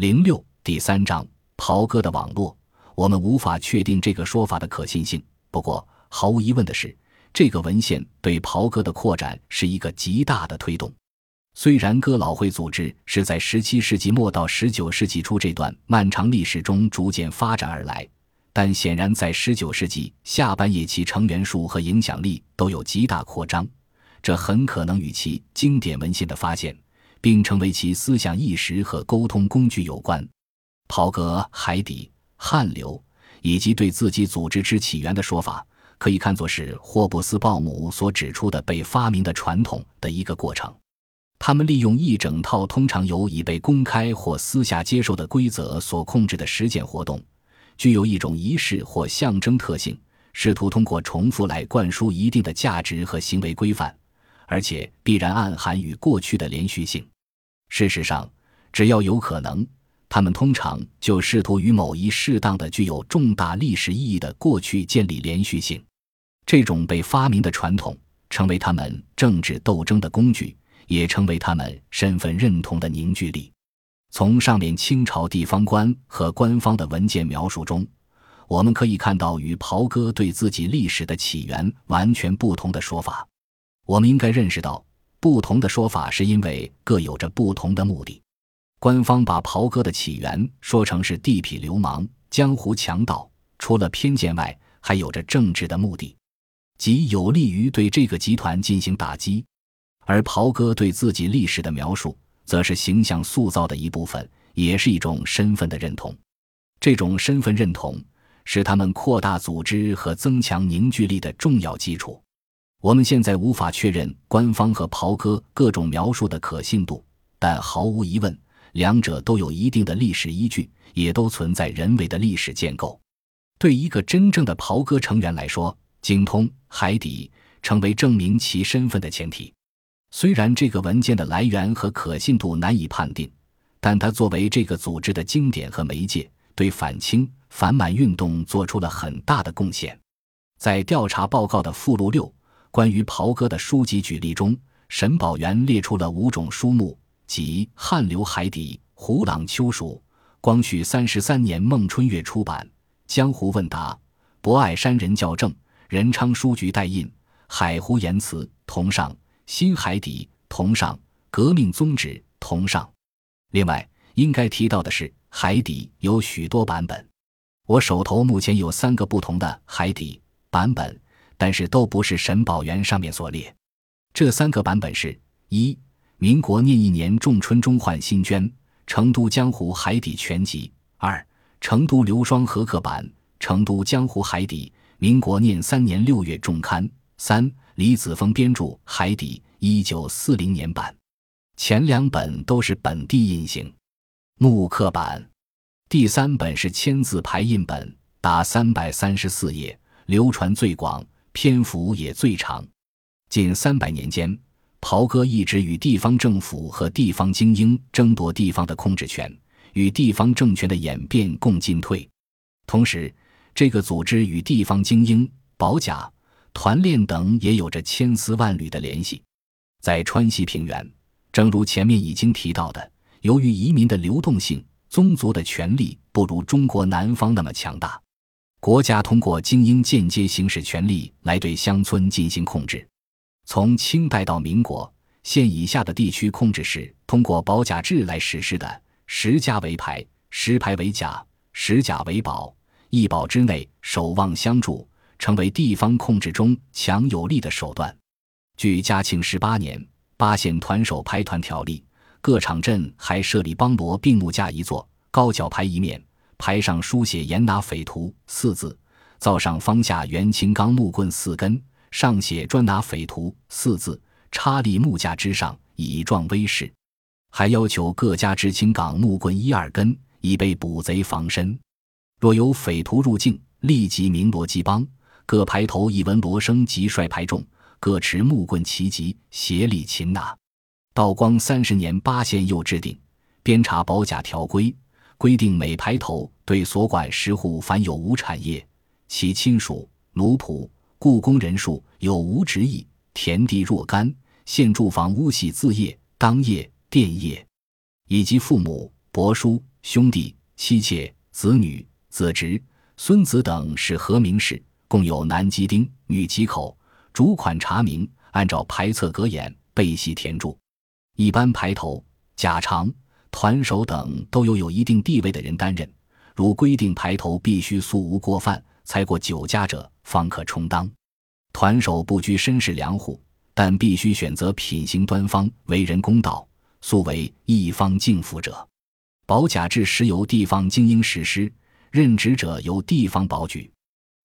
零六第三章袍哥的网络，我们无法确定这个说法的可信性。不过，毫无疑问的是，这个文献对袍哥的扩展是一个极大的推动。虽然哥老会组织是在十七世纪末到十九世纪初这段漫长历史中逐渐发展而来，但显然在十九世纪下半叶其成员数和影响力都有极大扩张。这很可能与其经典文献的发现。并成为其思想意识和沟通工具有关。袍哥、海底、汗流以及对自己组织之起源的说法，可以看作是霍布斯鲍姆所指出的被发明的传统的一个过程。他们利用一整套通常由已被公开或私下接受的规则所控制的实践活动，具有一种仪式或象征特性，试图通过重复来灌输一定的价值和行为规范。而且必然暗含与过去的连续性。事实上，只要有可能，他们通常就试图与某一适当的、具有重大历史意义的过去建立连续性。这种被发明的传统成为他们政治斗争的工具，也成为他们身份认同的凝聚力。从上面清朝地方官和官方的文件描述中，我们可以看到与袍哥对自己历史的起源完全不同的说法。我们应该认识到，不同的说法是因为各有着不同的目的。官方把袍哥的起源说成是地痞流氓、江湖强盗，除了偏见外，还有着政治的目的，即有利于对这个集团进行打击。而袍哥对自己历史的描述，则是形象塑造的一部分，也是一种身份的认同。这种身份认同是他们扩大组织和增强凝聚力的重要基础。我们现在无法确认官方和袍哥各种描述的可信度，但毫无疑问，两者都有一定的历史依据，也都存在人为的历史建构。对一个真正的袍哥成员来说，精通海底成为证明其身份的前提。虽然这个文件的来源和可信度难以判定，但它作为这个组织的经典和媒介，对反清反满运动做出了很大的贡献。在调查报告的附录六。关于袍哥的书籍举例中，沈宝元列出了五种书目，即《汉流海底》《胡朗秋书》，光绪三十三年孟春月出版《江湖问答》，博爱山人校正，仁昌书局代印，《海湖言辞》同上，《新海底》同上，《革命宗旨》同上。另外，应该提到的是，《海底》有许多版本，我手头目前有三个不同的《海底》版本。但是都不是沈宝元上面所列，这三个版本是：一、民国念一年仲春中换新捐《成都江湖海底全集》；二、成都刘双合刻版《成都江湖海底》，民国念三年六月重刊；三、李子峰编著《海底》，一九四零年版。前两本都是本地印行，木刻版；第三本是签字排印本，达三百三十四页，流传最广。篇幅也最长，近三百年间，袍哥一直与地方政府和地方精英争夺地方的控制权，与地方政权的演变共进退。同时，这个组织与地方精英、保甲、团练等也有着千丝万缕的联系。在川西平原，正如前面已经提到的，由于移民的流动性，宗族的权力不如中国南方那么强大。国家通过精英间接行使权力来对乡村进行控制。从清代到民国，县以下的地区控制是通过保甲制来实施的：十家为牌，十牌为甲，十甲为保。一保之内，守望相助，成为地方控制中强有力的手段。据嘉庆十八年八县团守排团条例，各场镇还设立邦罗并木架一座，高脚牌一面。牌上书写“严拿匪徒”四字，灶上方下元青钢木棍四根，上写“专拿匪徒”四字，插立木架之上，以壮威势。还要求各家执青岗木棍一二根，以备捕贼防身。若有匪徒入境，立即鸣锣击梆，各排头一闻锣声即率排众，各持木棍齐集，协力擒拿。道光三十年八县又制定编查保甲条规。规定每排头对所管十户凡有无产业，其亲属、奴仆、雇工人数有无职役，田地若干，现住房屋系自业、当业、佃业，以及父母、伯叔、兄弟、妻妾、子女、子侄、孙子等是何名氏，共有男几丁、女几口，主款查明，按照排册格眼，背细填注。一般排头、甲长、团首等都有有一定地位的人担任。如规定排头必须素无过犯，才过九家者，方可充当。团首不拘身世良户，但必须选择品行端方、为人公道、素为一方敬服者。保甲制时由地方精英实施，任职者由地方保举。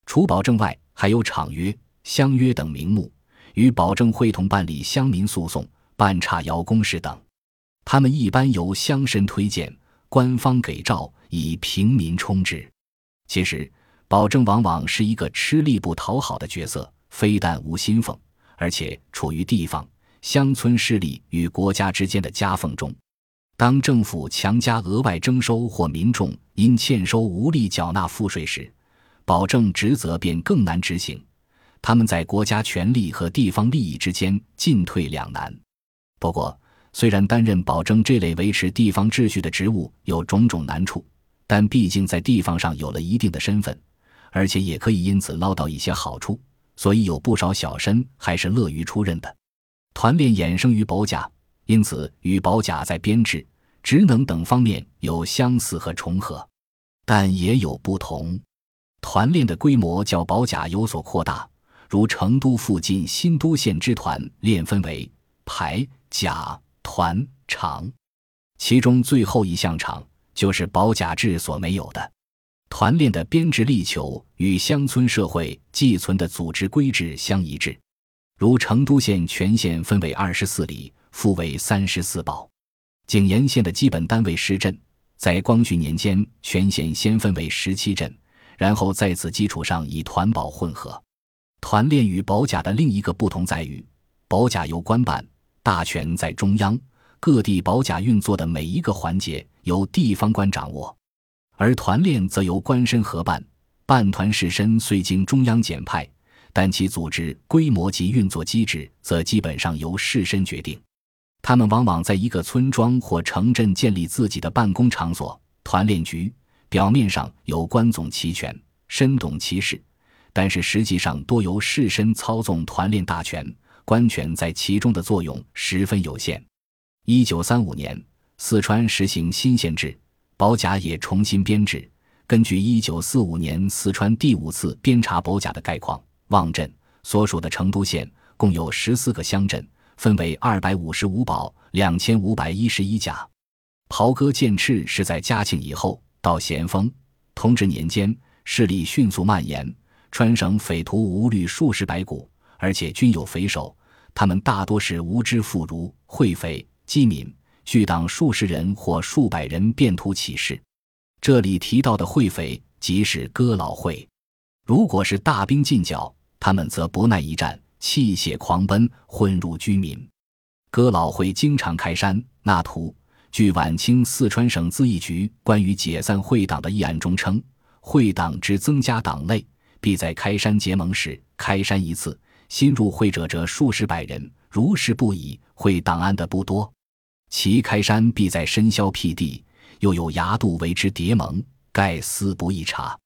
除保证外，还有场约、乡约等名目，与保证会同办理乡民诉讼、办差徭公事等。他们一般由乡绅推荐，官方给诏，以平民充之。其实，保证往往是一个吃力不讨好的角色。非但无薪俸，而且处于地方乡村势力与国家之间的夹缝中。当政府强加额外征收或民众因欠收无力缴纳赋税时，保证职责便更难执行。他们在国家权力和地方利益之间进退两难。不过，虽然担任保证这类维持地方秩序的职务有种种难处，但毕竟在地方上有了一定的身份，而且也可以因此捞到一些好处。所以有不少小绅还是乐于出任的。团练衍生于保甲，因此与保甲在编制、职能等方面有相似和重合，但也有不同。团练的规模较保甲有所扩大，如成都附近新都县之团练分为排、甲、团、场，其中最后一项场就是保甲制所没有的。团练的编制力求与乡村社会寄存的组织规制相一致，如成都县全县分为二十四里，复为三十四保；景延县的基本单位市镇，在光绪年间全县先分为十七镇，然后在此基础上以团保混合。团练与保甲的另一个不同在于，保甲由官办，大权在中央，各地保甲运作的每一个环节由地方官掌握。而团练则由官绅合办，办团士绅虽经中央检派，但其组织规模及运作机制则基本上由士绅决定。他们往往在一个村庄或城镇建立自己的办公场所。团练局表面上由官总齐全，深懂其事，但是实际上多由士绅操纵团练大权，官权在其中的作用十分有限。一九三五年，四川实行新县制。保甲也重新编制。根据一九四五年四川第五次编查保甲的概况，望镇所属的成都县共有十四个乡镇，分为二百五十五保、两千五百一十一甲。袍哥建制是在嘉庆以后，到咸丰、同治年间，势力迅速蔓延，川省匪徒无虑数十百股，而且均有匪首，他们大多是无知妇孺、会匪、饥民。聚党数十人或数百人变图起事，这里提到的会匪即是哥老会。如果是大兵进剿，他们则不耐一战，弃械狂奔，混入居民。哥老会经常开山纳徒。据晚清四川省咨议局关于解散会党的议案中称，会党之增加党类，必在开山结盟时开山一次，新入会者者数十百人，如是不已。会档案的不多。其开山必在深宵僻地，又有崖渡为之叠盟，盖思不易查。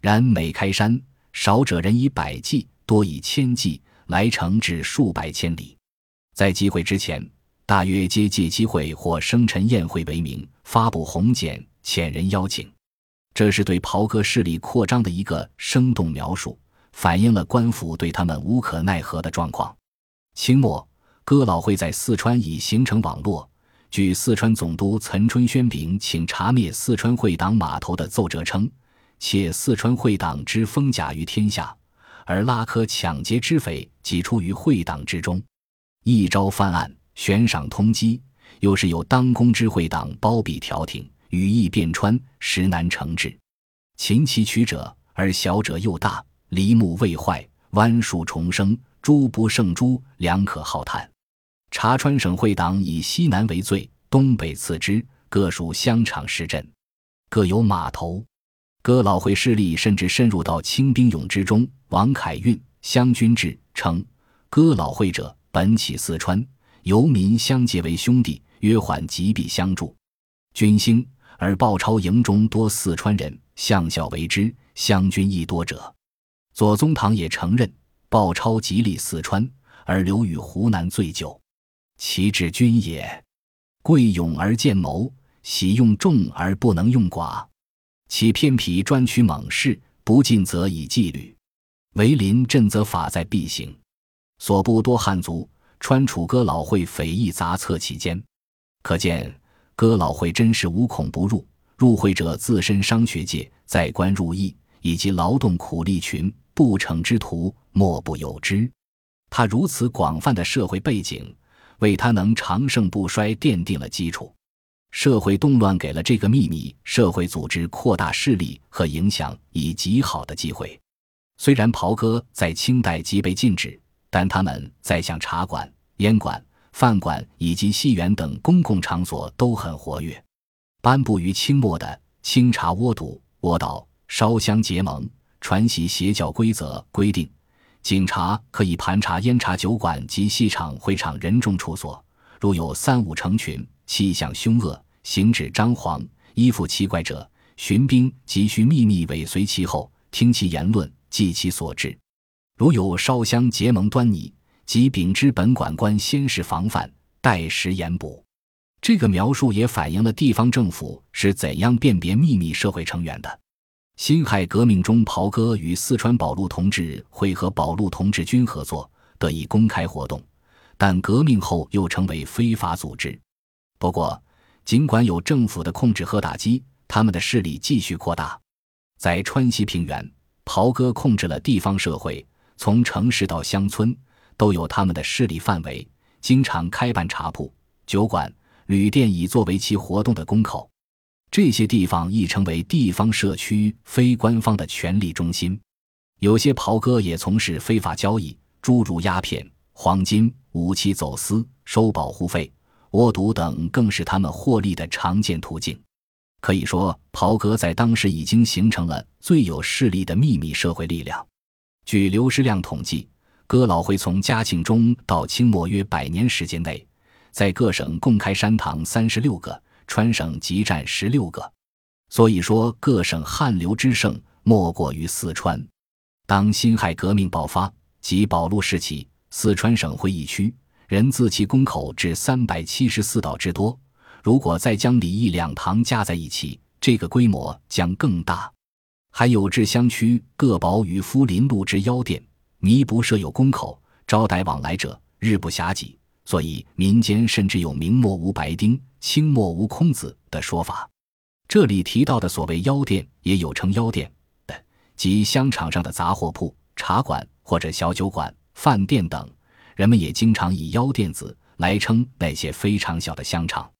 然每开山，少者人以百计，多以千计，来程至数百千里。在集会之前，大约皆借机会或生辰宴会为名，发布红简，遣人邀请。这是对袍哥势力扩张的一个生动描述，反映了官府对他们无可奈何的状况。清末，哥老会在四川已形成网络。据四川总督岑春宣禀请查灭四川会党码头的奏折称，且四川会党之风甲于天下，而拉科抢劫之匪即出于会党之中。一朝犯案，悬赏通缉，又是有当公之会党包庇调停，羽翼变穿，实难惩治。擒其取者，而小者又大，梨木未坏，弯树重生，猪不胜猪，良可好叹。察川省会党以西南为最，东北次之，各属乡场市镇，各有码头。哥老会势力甚至深入到清兵勇之中。王凯运《湘军志》称：“哥老会者，本起四川，游民相结为兄弟，约缓即必相助。军兴而鲍超营中多四川人，相校为之，湘军亦多者。左宗棠也承认，鲍超极力四川，而留于湖南醉酒，其治军也。贵勇而见谋，喜用众而不能用寡，其偏僻专取猛士，不进则以纪律。为临阵则法在必行。所部多汉族，川楚哥老会匪夷杂策其间，可见哥老会真是无孔不入。入会者自身商学界，在官入役，以及劳动苦力群，不成之徒莫不有之。他如此广泛的社会背景。为他能长盛不衰奠定了基础。社会动乱给了这个秘密社会组织扩大势力和影响以极好的机会。虽然袍哥在清代即被禁止，但他们在像茶馆、烟馆、饭馆以及戏园等公共场所都很活跃。颁布于清末的《清查窝赌、窝道、烧香结盟、传习邪教规则》规定。警察可以盘查烟茶酒馆及戏场会场人众处所，如有三五成群、气象凶恶、行止张狂、衣服奇怪者，巡兵急需秘密尾随其后，听其言论，记其所至。如有烧香结盟端倪，即禀知本馆官，先是防范，待时严捕。这个描述也反映了地方政府是怎样辨别秘密社会成员的。辛亥革命中，袍哥与四川保路同志会和保路同志军合作，得以公开活动，但革命后又成为非法组织。不过，尽管有政府的控制和打击，他们的势力继续扩大。在川西平原，袍哥控制了地方社会，从城市到乡村都有他们的势力范围，经常开办茶铺、酒馆、旅店，以作为其活动的公口。这些地方亦成为地方社区非官方的权力中心，有些袍哥也从事非法交易，诸如鸦片、黄金、武器走私、收保护费、窝赌等，更是他们获利的常见途径。可以说，袍哥在当时已经形成了最有势力的秘密社会力量。据刘师亮统计，哥老会从嘉庆中到清末约百年时间内，在各省共开山堂三十六个。川省即占十六个，所以说各省汉流之盛莫过于四川。当辛亥革命爆发及保路时起，四川省会一区人自其公口至三百七十四道之多。如果再将礼义两堂加在一起，这个规模将更大。还有至乡区各保与夫林路之腰店，弥不设有公口，招待往来者日不暇给。所以民间甚至有明末无白丁。清末无空子的说法，这里提到的所谓腰店，也有称腰店的，即香场上的杂货铺、茶馆或者小酒馆、饭店等。人们也经常以腰店子来称那些非常小的香场。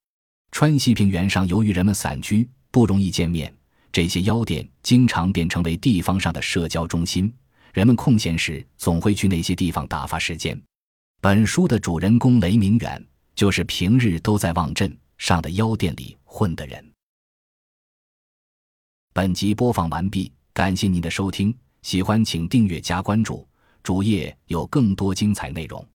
川西平原上，由于人们散居，不容易见面，这些腰店经常便成为地方上的社交中心。人们空闲时总会去那些地方打发时间。本书的主人公雷明远，就是平日都在望镇。上的药店里混的人。本集播放完毕，感谢您的收听，喜欢请订阅加关注，主页有更多精彩内容。